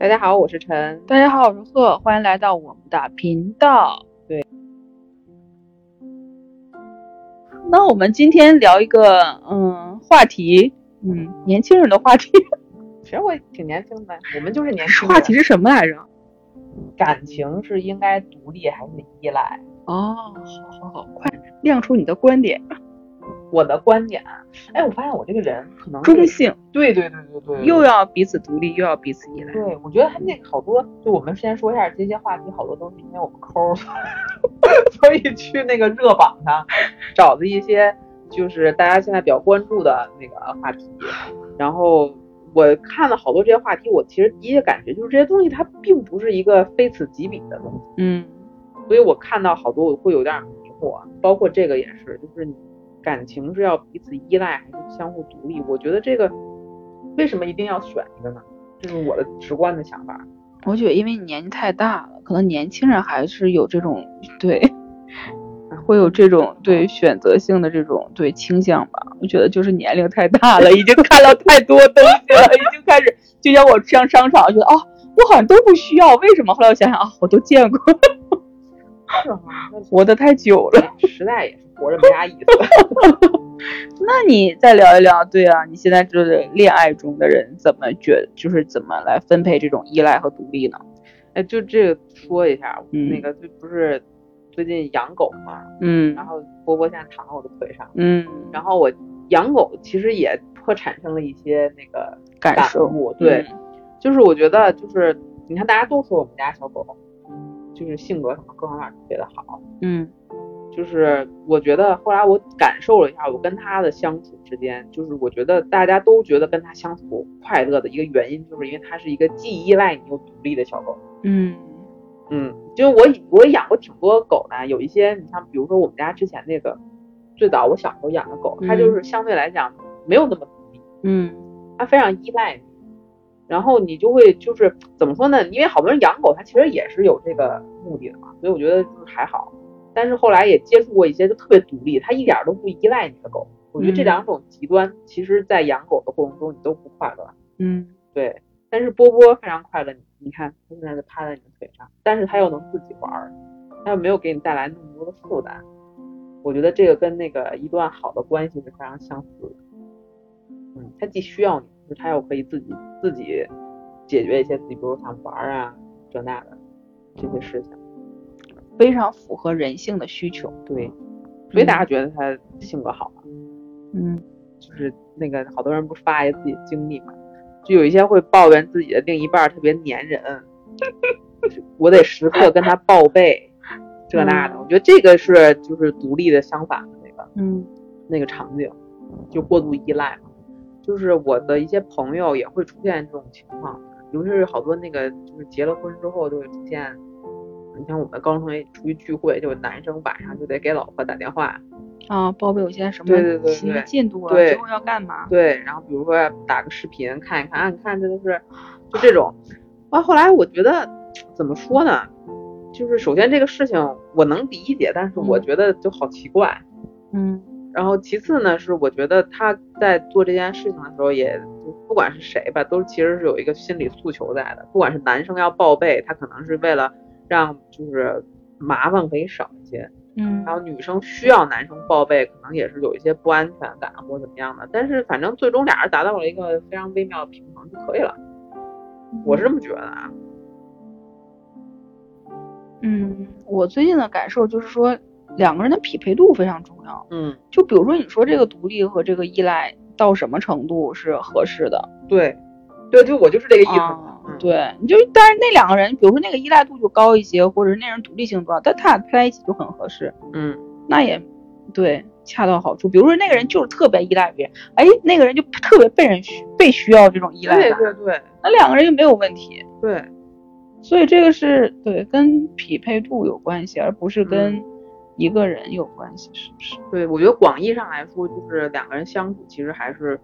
大家好，我是陈。大家好，我是贺，欢迎来到我们的频道。对。那我们今天聊一个嗯话题，嗯，年轻人的话题。其实我挺年轻的，我们就是年轻人。话题是什么来着？感情是应该独立还是依赖？哦，好好好，快亮出你的观点。我的观点，哎，我发现我这个人可能中性，对对对对对，又要彼此独立，又要彼此依赖。对，我觉得他那个好多，就我们先说一下这些话题，好多都是因为我们抠，所以去那个热榜上找的一些就是大家现在比较关注的那个话题，然后我看了好多这些话题，我其实第一感觉就是这些东西它并不是一个非此即彼的东西，嗯，所以我看到好多我会有点迷惑，包括这个也是，就是你。感情是要彼此依赖还是相互独立？我觉得这个为什么一定要选一个呢？这是我的直观的想法。我觉得因为你年纪太大了，可能年轻人还是有这种对，会有这种对选择性的这种对倾向吧。我觉得就是年龄太大了，已经看到太多东西了，已经开始就像我上商场，觉得哦，我好像都不需要，为什么？后来我想想啊，我都见过，是吗？活得太久了，时代也是。活着没啥意思，那你再聊一聊，对啊，你现在就是恋爱中的人怎么觉，就是怎么来分配这种依赖和独立呢？哎，就这个说一下，那个就不是最近养狗嘛，嗯，然后波波现在躺在我的腿上，嗯，然后我养狗其实也颇产生了一些那个感受，对，就是我觉得就是你看大家都说我们家小狗就是性格什么各方面特别的好，嗯。就是我觉得后来我感受了一下，我跟他的相处之间，就是我觉得大家都觉得跟他相处快乐的一个原因，就是因为它是一个既依赖你又独立的小狗。嗯嗯，就是我我养过挺多狗的，有一些你像比如说我们家之前那个最早我小时候养的狗，它就是相对来讲没有那么独立。嗯，它非常依赖你，然后你就会就是怎么说呢？因为好多人养狗，它其实也是有这个目的的嘛，所以我觉得就是还好。但是后来也接触过一些就特别独立，它一点都不依赖你的狗。我觉得这两种极端，其实在养狗的过程中你都不快乐。嗯，对。但是波波非常快乐，你看它现在就趴在你的腿上，但是它又能自己玩，它又没有给你带来那么多的负担。我觉得这个跟那个一段好的关系是非常相似的。嗯，它既需要你，就它又可以自己自己解决一些自己，比如想玩啊这那的这些事情。非常符合人性的需求，对，所以大家觉得他性格好嗯，就是那个好多人不是发一些自己经历嘛，就有一些会抱怨自己的另一半特别粘人，我得时刻跟他报备这那的。我觉得这个是就是独立的相反的那个，嗯，那个场景就过度依赖嘛。就是我的一些朋友也会出现这种情况，尤其是好多那个就是结了婚之后就会出现。你像我们高中同学出去聚会，就男生晚上就得给老婆打电话啊，报备我现在什么对对对对进度了，之后要干嘛？对，然后比如说打个视频看一看，啊，你看这都是就这种。啊后来我觉得怎么说呢？就是首先这个事情我能理解，但是我觉得就好奇怪。嗯。然后其次呢，是我觉得他在做这件事情的时候，也不管是谁吧，都其实是有一个心理诉求在的。不管是男生要报备，他可能是为了。让就是麻烦可以少一些，嗯，还有女生需要男生报备，可能也是有一些不安全感或怎么样的，但是反正最终俩人达到了一个非常微妙的平衡就可以了，我是这么觉得啊。嗯，我最近的感受就是说两个人的匹配度非常重要，嗯，就比如说你说这个独立和这个依赖到什么程度是合适的？对，对，就我就是这个意思。对，你就但是那两个人，比如说那个依赖度就高一些，或者是那人独立性高，但他俩配在一起就很合适。嗯，那也对，恰到好处。比如说那个人就是特别依赖别人，哎，那个人就特别被人需被需要这种依赖感。对对对，那两个人就没有问题。对，所以这个是对跟匹配度有关系，而不是跟一个人有关系，是不是？对，我觉得广义上来说，就是两个人相处其实还是。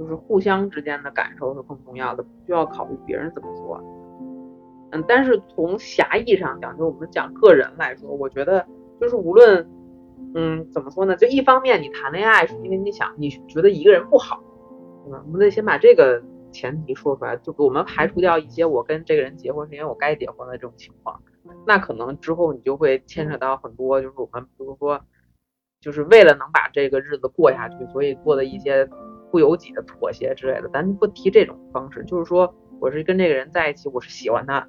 就是互相之间的感受是更重要的，不需要考虑别人怎么说。嗯，但是从狭义上讲，就我们讲个人来说，我觉得就是无论，嗯，怎么说呢？就一方面你谈恋爱是因为你想，你觉得一个人不好，对吧？我们得先把这个前提说出来，就我们排除掉一些我跟这个人结婚是因为我该结婚的这种情况，那可能之后你就会牵扯到很多，就是我们比如说，就是为了能把这个日子过下去，所以做的一些不由己的妥协之类的。咱不提这种方式，就是说我是跟这个人在一起，我是喜欢他，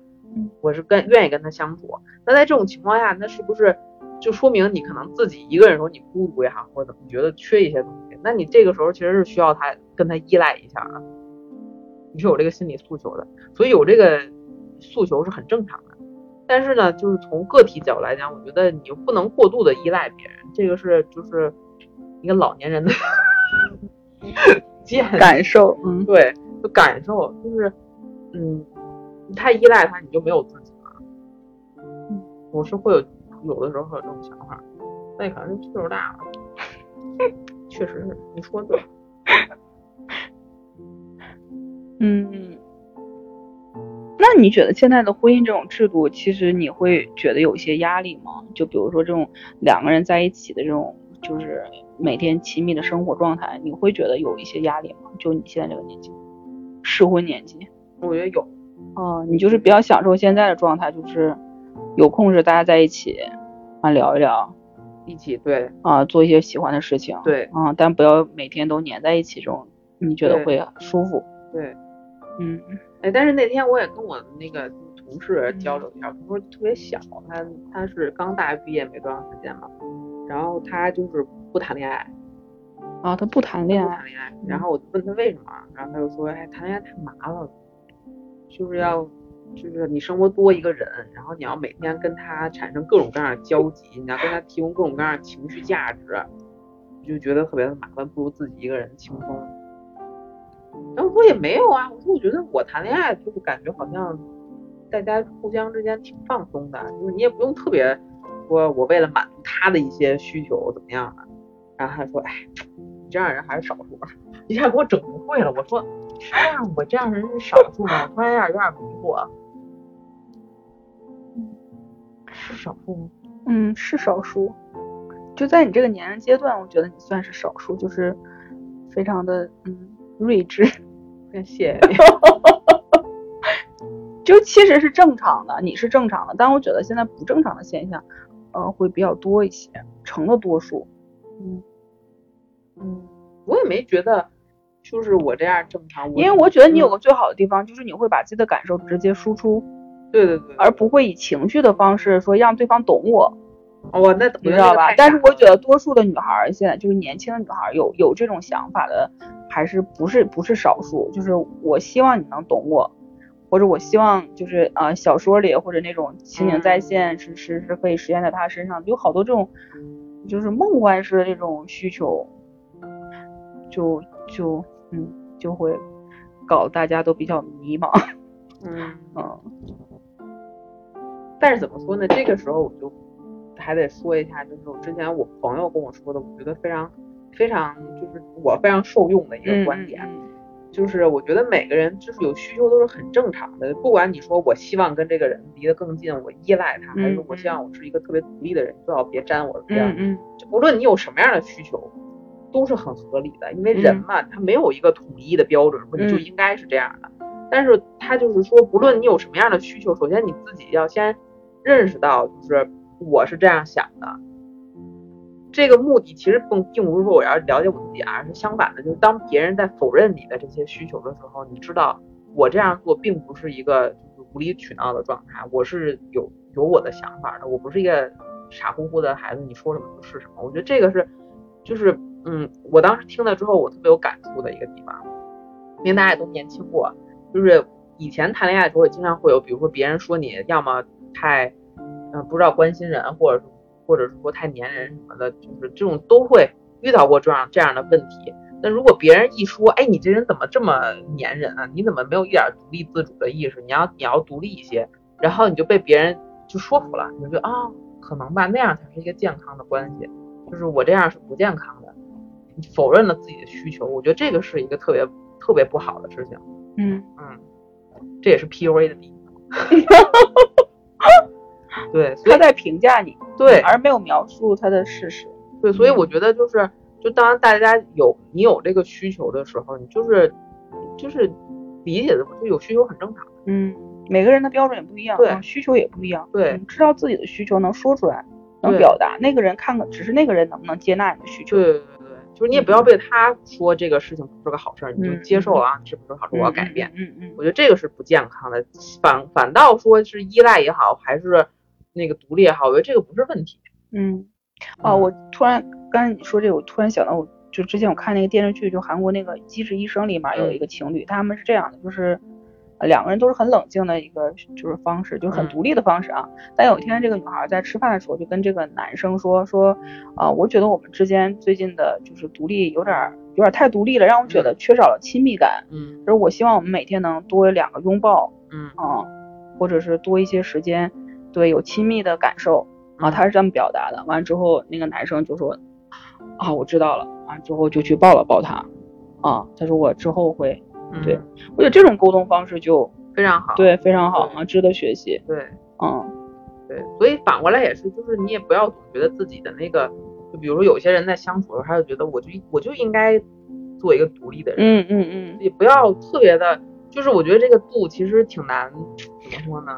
我是跟愿意跟他相处。那在这种情况下，那是不是就说明你可能自己一个人时候你孤独也好，或者怎么觉得缺一些东西？那你这个时候其实是需要他跟他依赖一下的。你是有这个心理诉求的，所以有这个诉求是很正常的。但是呢，就是从个体角度来讲，我觉得你又不能过度的依赖别人，这个是就是一个老年人的 感受。嗯，对，就感受就是，嗯，你太依赖他，你就没有自己了。嗯，我是会有有的时候会有这种想法，那可能是岁数大了。确实是，你说的对。嗯，那你觉得现在的婚姻这种制度，其实你会觉得有一些压力吗？就比如说这种两个人在一起的这种，就是每天亲密的生活状态，你会觉得有一些压力吗？就你现在这个年纪，适婚年纪，我觉得有。哦，你就是比较享受现在的状态，就是有空时大家在一起啊聊一聊，一起对啊做一些喜欢的事情，对啊，但不要每天都黏在一起，这种你觉得会舒服？对。嗯，哎，但是那天我也跟我那个同事交流一下，他说特别小，他他是刚大学毕业没多长时间嘛，然后他就是不谈恋爱，啊，他不谈恋爱，不谈恋爱，然后我就问他为什么，然后他就说，哎，谈恋爱太麻烦了，就是要就是你生活多一个人，然后你要每天跟他产生各种各样的交集，你要跟他提供各种各样的情绪价值，就觉得特别的麻烦，不如自己一个人轻松。然后我说也没有啊，我说我觉得我谈恋爱就是感觉好像大家互相之间挺放松的，就是你也不用特别说我为了满足他的一些需求怎么样的。然后他说，哎，你这样人还是少数，一下给我整不会了。我说这样我这样人是少数吗？突然有点有点迷惑。是少数吗？嗯，是少数。就在你这个年龄阶段，我觉得你算是少数，就是非常的嗯。睿智，谢谢。就其实是正常的，你是正常的，但我觉得现在不正常的现象，呃，会比较多一些，成了多数。嗯嗯，我也没觉得，就是我这样正常。因为我觉得你有个最好的地方，就是你会把自己的感受直接输出。对对对。而不会以情绪的方式说让对方懂我。哦，那你知道吧？但是我觉得多数的女孩现在就是年轻的女孩有有这种想法的，还是不是不是少数。就是我希望你能懂我，或者我希望就是啊小说里或者那种情景再现是是是可以实现在他身上，有好多这种就是梦幻式的这种需求，就就嗯就会搞得大家都比较迷茫。嗯嗯。但是怎么说呢？这个时候我就。还得说一下，就是我之前我朋友跟我说的，我觉得非常非常，就是我非常受用的一个观点，就是我觉得每个人就是有需求都是很正常的，不管你说我希望跟这个人离得更近，我依赖他，还是我希望我是一个特别独立的人，最好别沾我的边。嗯就不论你有什么样的需求，都是很合理的，因为人嘛，他没有一个统一的标准，说你就应该是这样的。但是他就是说，不论你有什么样的需求，首先你自己要先认识到，就是。我是这样想的，这个目的其实并并不是说我要了解我自己，而是相反的，就是当别人在否认你的这些需求的时候，你知道我这样做并不是一个就是无理取闹的状态，我是有有我的想法的，我不是一个傻乎乎的孩子，你说什么就是什么。我觉得这个是，就是嗯，我当时听了之后，我特别有感触的一个地方，因为大家也都年轻过，就是以前谈恋爱的时候也经常会有，比如说别人说你要么太。嗯，不知道关心人，或者或者是说太粘人什么的，就是这种都会遇到过这样这样的问题。那如果别人一说，哎，你这人怎么这么粘人啊？你怎么没有一点独立自主的意识？你要你要独立一些，然后你就被别人就说服了，你就觉得啊，可能吧，那样才是一个健康的关系。就是我这样是不健康的，否认了自己的需求，我觉得这个是一个特别特别不好的事情。嗯嗯，这也是 PUA 的地方。对，他在评价你，对，而没有描述他的事实。对，所以我觉得就是，就当大家有你有这个需求的时候，你就是，就是理解的，就有需求很正常。嗯，每个人的标准也不一样，对，需求也不一样。对，知道自己的需求能说出来，能表达，那个人看看，只是那个人能不能接纳你的需求。对对对，就是你也不要被他说这个事情不是个好事儿，你就接受啊，是不是好事？我要改变。嗯嗯，我觉得这个是不健康的，反反倒说是依赖也好，还是那个独立也好，我觉得这个不是问题。嗯，哦，我突然刚才你说这个，我突然想到我。就之前我看那个电视剧，就韩国那个《机智医生》里面有一个情侣，他们是这样的，就是两个人都是很冷静的一个就是方式，就是很独立的方式啊。但有一天这个女孩在吃饭的时候就跟这个男生说说啊，我觉得我们之间最近的就是独立有点有点太独立了，让我觉得缺少了亲密感。嗯，就是我希望我们每天能多两个拥抱，嗯啊，或者是多一些时间，对，有亲密的感受啊，他是这么表达的。完了之后那个男生就说啊，我知道了。之后就去抱了抱他，啊，他说我之后会，对我觉得这种沟通方式就非常好，对，非常好啊，值得学习。对，嗯，对，所以反过来也是，就是你也不要总觉得自己的那个，就比如说有些人在相处的时候，他就觉得我就我就应该做一个独立的人，嗯嗯嗯，也不要特别的，就是我觉得这个度其实挺难，怎么说呢？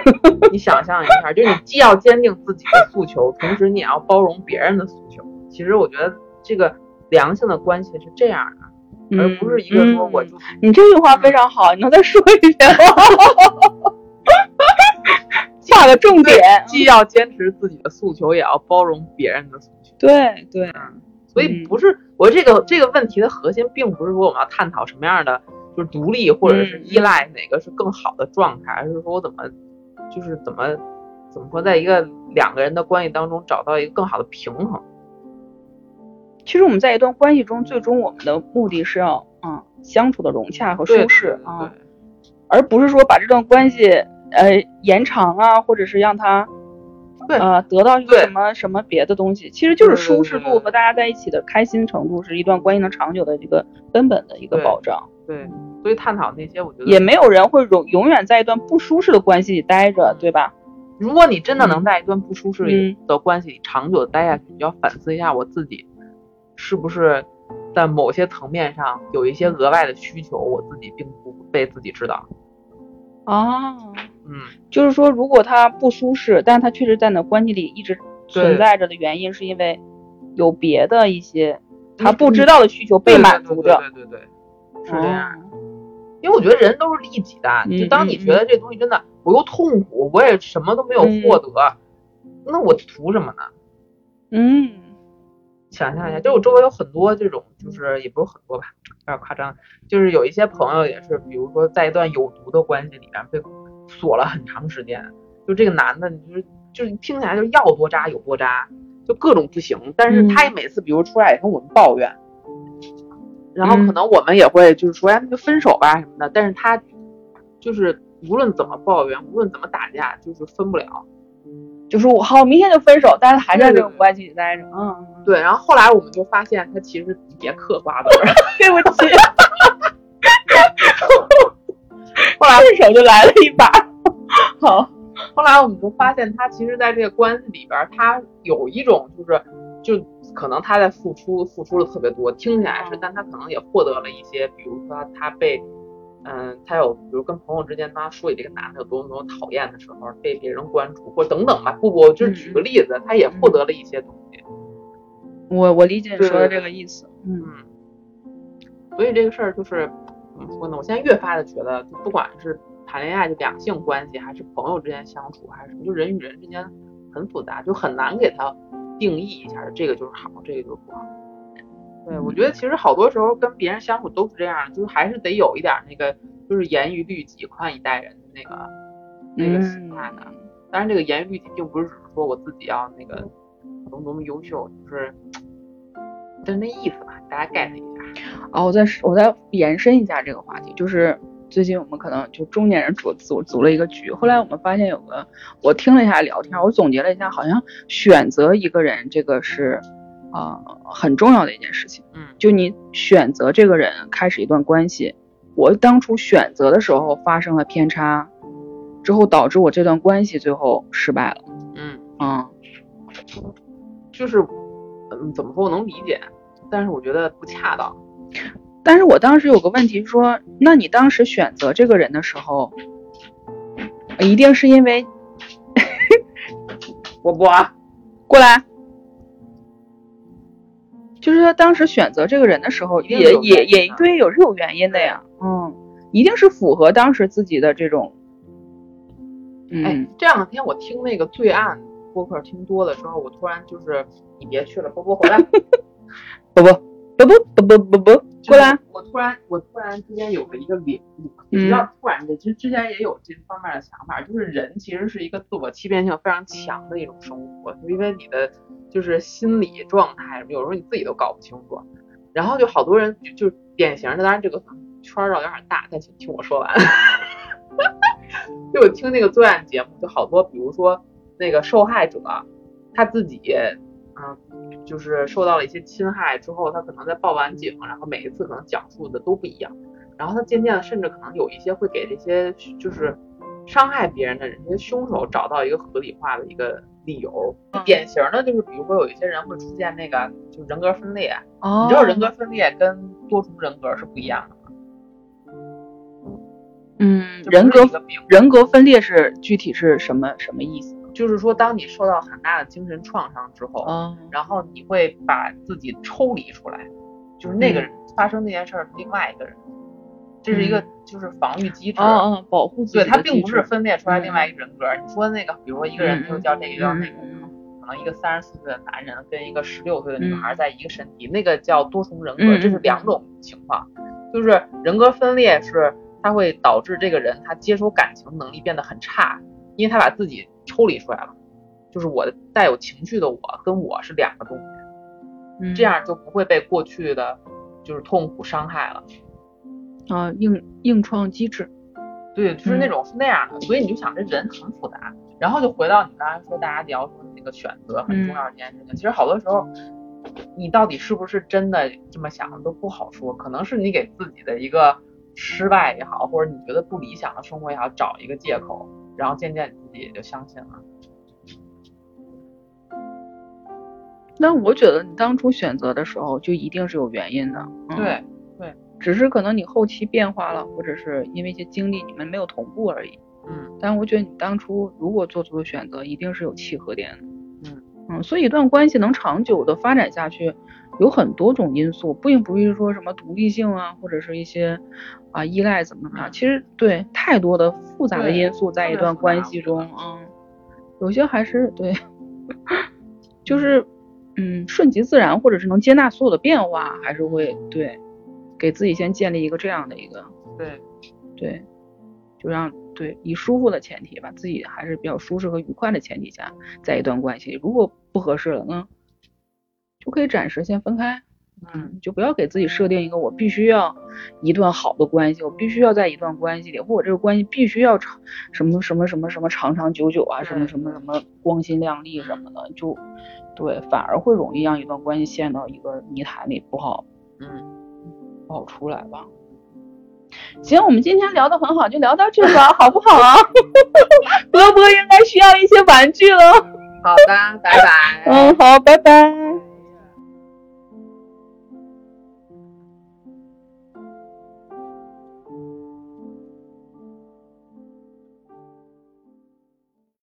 你想象一下，就是你既要坚定自己的诉求，同时你也要包容别人的诉求。其实我觉得这个。良性的关系是这样的，而不是一个说我就你这句话非常好，你能再说一遍吗？画个重点，既要坚持自己的诉求，也要包容别人的诉求。对对，所以不是我这个这个问题的核心，并不是说我们要探讨什么样的就是独立或者是依赖哪个是更好的状态，而是说我怎么就是怎么怎么说，在一个两个人的关系当中找到一个更好的平衡。其实我们在一段关系中，最终我们的目的是要，嗯，相处的融洽和舒适啊，而不是说把这段关系呃延长啊，或者是让他，呃得到一个什么什么别的东西。其实就是舒适度和大家在一起的开心程度，是一段关系能长久的一个根本的一个保障。对，所以探讨那些，我觉得也没有人会永永远在一段不舒适的关系里待着，对吧？如果你真的能在一段不舒适的关系里长久的待下去，你要反思一下我自己。是不是在某些层面上有一些额外的需求，我自己并不被自己知道？哦，嗯，就是说，如果他不舒适，但是他确实在那关系里一直存在着的原因，是因为有别的一些他不知道的需求被满足着。对对对，是这样。因为我觉得人都是利己的，就当你觉得这东西真的我又痛苦，我也什么都没有获得，那我图什么呢？嗯。想象一下，就我周围有很多这种，就是也不是很多吧，有点夸张。就是有一些朋友也是，比如说在一段有毒的关系里面被锁了很长时间。就这个男的，你就是就是听起来就是要多渣有多渣，就各种不行。但是他也每次比如出来也跟我们抱怨，然后可能我们也会就是说，哎，那就分手吧什么的。但是他就是无论怎么抱怨，无论怎么打架，就是分不了。就是我好，明天就分手，但是还在这种关系里待着。嗯，对。然后后来我们就发现，他其实别嗑瓜子儿。对不起。后来顺手就来了一把。好，后来我们就发现，他其实在这个关系里边，他有一种就是，就可能他在付出，付出了特别多，听起来是，但他可能也获得了一些，比如说他被。嗯，他有比如跟朋友之间，他说起这个男的有多么多么讨厌的时候，被别人关注或等等吧。不不，就举个例子，他也获得了一些东西。我我理解你说的这个意思。嗯。所以这个事儿就是怎么说呢？我现在越发的觉得，就不管是谈恋爱就两性关系，还是朋友之间相处，还是什么，就人与人之间很复杂，就很难给他定义一下，这个就是好，这个就是不好。对，我觉得其实好多时候跟别人相处都是这样，就是还是得有一点那个，就是严于律己、宽以待人的那个那个心态的。当然，这个严于律己并不是只说我自己要那个多么多么优秀，就是就是那意思吧，大家 get 一下。哦，我再我再延伸一下这个话题，就是最近我们可能就中年人组组组了一个局，后来我们发现有个，我听了一下聊天，我总结了一下，好像选择一个人这个是。啊，很重要的一件事情，嗯，就你选择这个人开始一段关系，我当初选择的时候发生了偏差，之后导致我这段关系最后失败了，嗯。嗯，就是，嗯，怎么说我能理解，但是我觉得不恰当，但是我当时有个问题说，那你当时选择这个人的时候，一定是因为 我不过来，就是他当时选择这个人的时候，也也也对，有是有原因的呀，嗯，一定是符合当时自己的这种。哎，这两天我听那个罪案播客听多了之后，我突然就是你别去了，波波回来，波波波波波波波波过来。我突然我突然之间有了一个领悟，比较突然的，其实之前也有这方面的想法，就是人其实是一个自我欺骗性非常强的一种生物，就因为你的就是心理状态，有时候你自己都搞不清楚。然后就好多人就典型的，当然这个圈绕有点大，但请听我说完。就我听那个作案节目，就好多，比如说那个受害者他自己，嗯，就是受到了一些侵害之后，他可能在报完警，然后每一次可能讲述的都不一样，然后他渐渐的，甚至可能有一些会给这些就是伤害别人的人，这些凶手找到一个合理化的一个理由。典型的就是，比如说有一些人会出现那个就人格分裂，哦你知道人格分裂跟多重人格是不一样的。嗯，人格人格分裂是具体是什么什么意思？就是说，当你受到很大的精神创伤之后，嗯，然后你会把自己抽离出来，就是那个人发生那件事儿是另外一个人，这是一个就是防御机制，嗯嗯，保护自己。对，他并不是分裂出来另外一个人格。你说那个，比如说一个人就叫这个叫那个，可能一个三十四岁的男人跟一个十六岁的女孩在一个身体，那个叫多重人格，这是两种情况。就是人格分裂是。它会导致这个人他接收感情能力变得很差，因为他把自己抽离出来了，就是我的带有情绪的我跟我是两个东西，这样就不会被过去的就是痛苦伤害了。啊，硬硬创机制，对，就是那种是那样的，所以你就想这人很复杂。然后就回到你刚才说大家聊说那个选择很重要这件事情，其实好多时候你到底是不是真的这么想都不好说，可能是你给自己的一个。失败也好，或者你觉得不理想的生活也好，找一个借口，然后渐渐你自己也就相信了。那我觉得你当初选择的时候就一定是有原因的。对对，只是可能你后期变化了，或者是因为一些经历你们没有同步而已。嗯。但我觉得你当初如果做出的选择，一定是有契合点的。嗯嗯，所以一段关系能长久的发展下去。有很多种因素，并不是说什么独立性啊，或者是一些啊依赖怎么怎么样。其实对太多的复杂的因素在一段关系中，嗯，有些还是对，就是嗯顺其自然，或者是能接纳所有的变化，还是会对给自己先建立一个这样的一个对对，就让对以舒服的前提吧，自己还是比较舒适和愉快的前提下，在一段关系，如果不合适了，嗯。就可以暂时先分开，嗯，就不要给自己设定一个我必须要一段好的关系，我必须要在一段关系里，或者这个关系必须要长什么什么什么什么长长久久啊，什么什么什么光鲜亮丽什么的，就对，反而会容易让一段关系陷到一个泥潭里，不好，嗯，不好出来吧。行，我们今天聊的很好，就聊到这吧，好不好啊？波波应该需要一些玩具了。好的，拜拜。嗯，好，拜拜。